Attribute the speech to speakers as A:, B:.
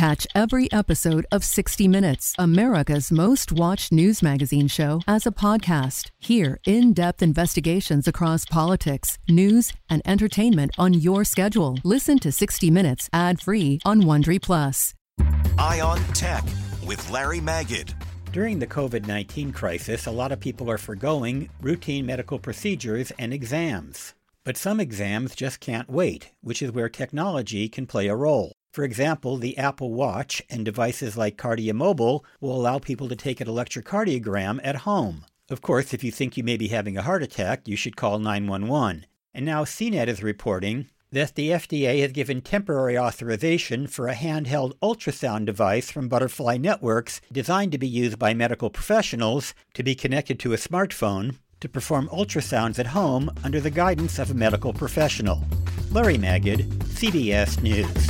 A: Catch every episode of 60 Minutes, America's most watched news magazine show, as a podcast. Hear in depth investigations across politics, news, and entertainment on your schedule. Listen to 60 Minutes ad free on Wondery Plus.
B: Eye on Tech with Larry Magid.
C: During the COVID 19 crisis, a lot of people are foregoing routine medical procedures and exams. But some exams just can't wait, which is where technology can play a role. For example, the Apple Watch and devices like KardiaMobile will allow people to take an electrocardiogram at home. Of course, if you think you may be having a heart attack, you should call 911. And now CNET is reporting that the FDA has given temporary authorization for a handheld ultrasound device from Butterfly Networks designed to be used by medical professionals to be connected to a smartphone to perform ultrasounds at home under the guidance of a medical professional. Larry Magid, CBS News.